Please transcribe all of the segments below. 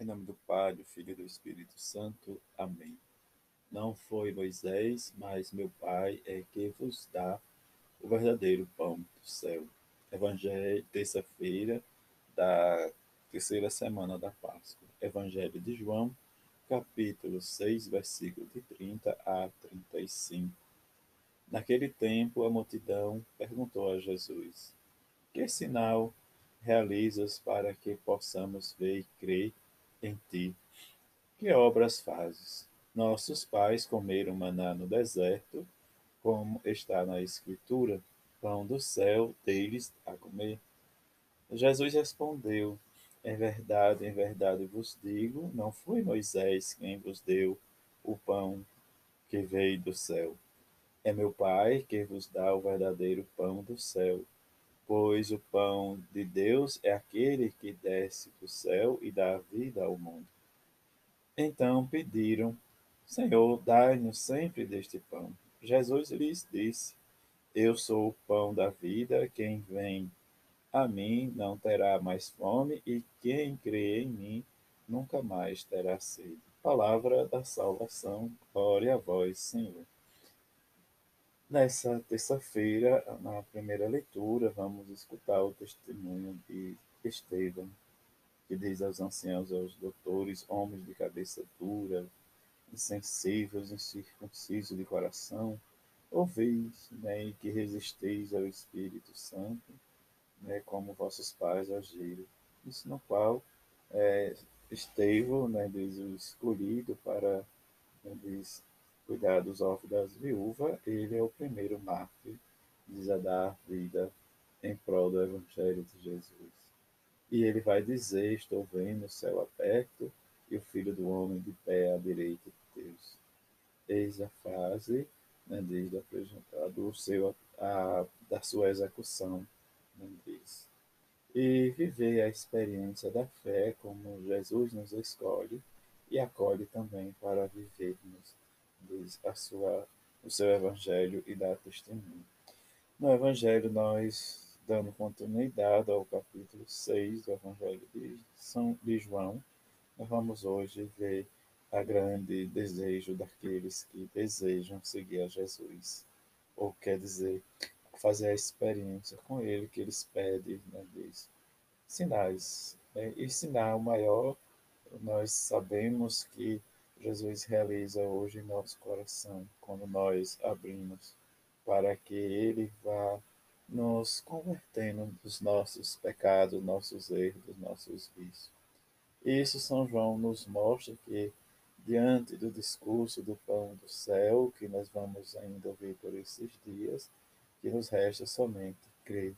Em nome do Pai, do Filho e do Espírito Santo. Amém. Não foi Moisés, mas meu Pai é que vos dá o verdadeiro pão do céu. Evangelho, terça-feira da terceira semana da Páscoa. Evangelho de João, capítulo 6, versículo de 30 a 35. Naquele tempo, a multidão perguntou a Jesus: Que sinal realizas para que possamos ver e crer em ti. Que obras fazes? Nossos pais comeram maná no deserto, como está na Escritura, pão do céu deles a comer. Jesus respondeu: Em verdade, em verdade vos digo, não foi Moisés quem vos deu o pão que veio do céu. É meu Pai que vos dá o verdadeiro pão do céu pois o pão de Deus é aquele que desce do céu e dá vida ao mundo. Então pediram, Senhor, dai-nos sempre deste pão. Jesus lhes disse, Eu sou o pão da vida, quem vem a mim não terá mais fome, e quem crê em mim nunca mais terá sede. Palavra da salvação, glória a vós, Senhor. Nessa terça-feira, na primeira leitura, vamos escutar o testemunho de Estevão, que diz aos anciãos, aos doutores, homens de cabeça dura, insensíveis, incircuncisos de coração, ouvis né, e que resisteis ao Espírito Santo, né, como vossos pais agiram. Isso no qual é, Estevão, né, diz o escolhido para né, diz, cuidar dos órfãos das viúvas, ele é o primeiro mártir a dar vida em prol do Evangelho de Jesus. E ele vai dizer: Estou vendo o céu aberto e o Filho do Homem de pé à direita de Deus. Eis a fase né, desde a, do seu, a, da sua execução, né, diz. E viver a experiência da fé como Jesus nos escolhe e acolhe também para vivermos diz a sua, o seu evangelho e dá testemunho. No evangelho, nós, dando continuidade ao capítulo 6 do evangelho de, São, de João, nós vamos hoje ver a grande desejo daqueles que desejam seguir a Jesus, ou quer dizer, fazer a experiência com Ele que eles pedem, né, diz, sinais. Né? E sinal maior, nós sabemos que Jesus realiza hoje em nosso coração, quando nós abrimos para que Ele vá nos convertendo dos nossos pecados, nossos erros, dos nossos vícios. Isso São João nos mostra que, diante do discurso do pão do céu, que nós vamos ainda ouvir por esses dias, que nos resta somente crer,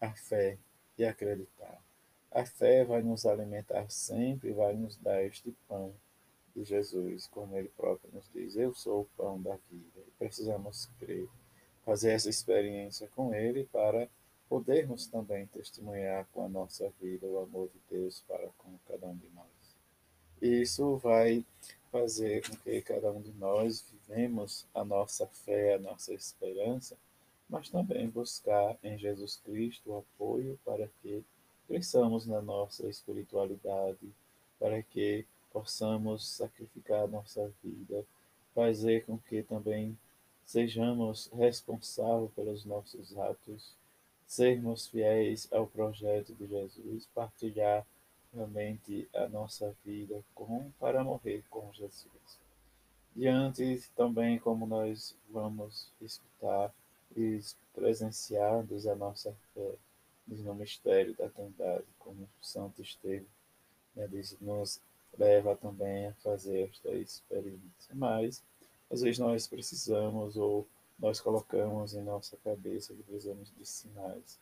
a fé e acreditar. A fé vai nos alimentar sempre, vai nos dar este pão Jesus, como ele próprio nos diz: Eu sou o pão da vida. E precisamos crer, fazer essa experiência com ele para podermos também testemunhar com a nossa vida o amor de Deus para com cada um de nós. E isso vai fazer com que cada um de nós vivemos a nossa fé, a nossa esperança, mas também buscar em Jesus Cristo o apoio para que cresçamos na nossa espiritualidade, para que possamos sacrificar nossa vida, fazer com que também sejamos responsáveis pelos nossos atos, sermos fiéis ao projeto de Jesus, partilhar realmente a nossa vida com para morrer com Jesus. Diante também como nós vamos escutar e presenciar a nossa fé no mistério da Trindade, como Santo Estevão né, diz, nos leva também a fazer esta experiência. Mas, às vezes, nós precisamos ou nós colocamos em nossa cabeça que precisamos de sinais.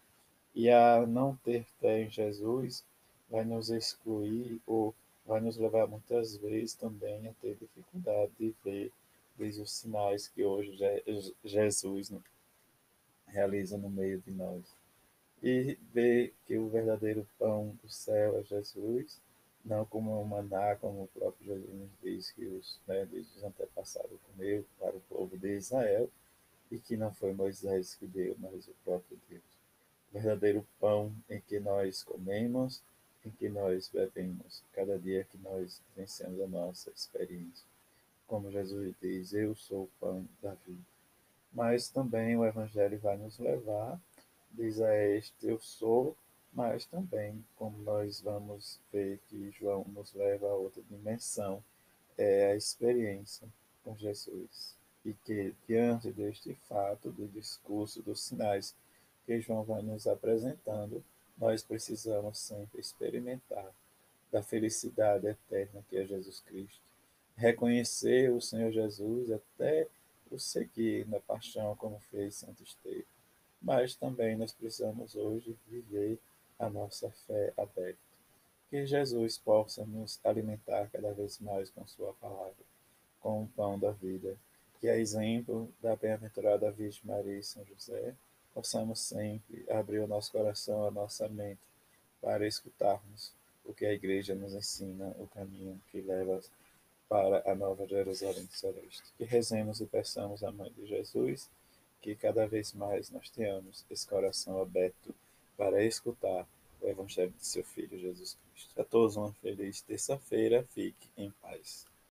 E a não ter fé em Jesus vai nos excluir ou vai nos levar muitas vezes também a ter dificuldade de ver os sinais que hoje Jesus realiza no meio de nós. E ver que o verdadeiro pão do céu é Jesus não como um maná, como o próprio Jesus nos diz que os, né, os antepassados comeu para o povo de Israel, e que não foi Moisés que deu, mas o próprio Deus. O verdadeiro pão em que nós comemos em que nós bebemos, cada dia que nós vencemos a nossa experiência. Como Jesus diz, eu sou o pão da vida. Mas também o Evangelho vai nos levar, diz a este, eu sou, mas também, como nós vamos ver que João nos leva a outra dimensão, é a experiência com Jesus. E que, diante deste fato, do discurso, dos sinais que João vai nos apresentando, nós precisamos sempre experimentar da felicidade eterna que é Jesus Cristo. Reconhecer o Senhor Jesus até o seguir na paixão, como fez Santo Estevão. Mas também nós precisamos hoje viver a nossa fé aberta. Que Jesus possa nos alimentar cada vez mais com Sua palavra, com o pão da vida. Que, a exemplo da bem-aventurada Virgem Maria e São José, possamos sempre abrir o nosso coração, a nossa mente, para escutarmos o que a Igreja nos ensina, o caminho que leva para a Nova Jerusalém Celeste. Que rezemos e peçamos à Mãe de Jesus que cada vez mais nós tenhamos esse coração aberto para escutar o Evangelho de seu Filho Jesus Cristo. A todos uma feliz terça-feira. Fique em paz.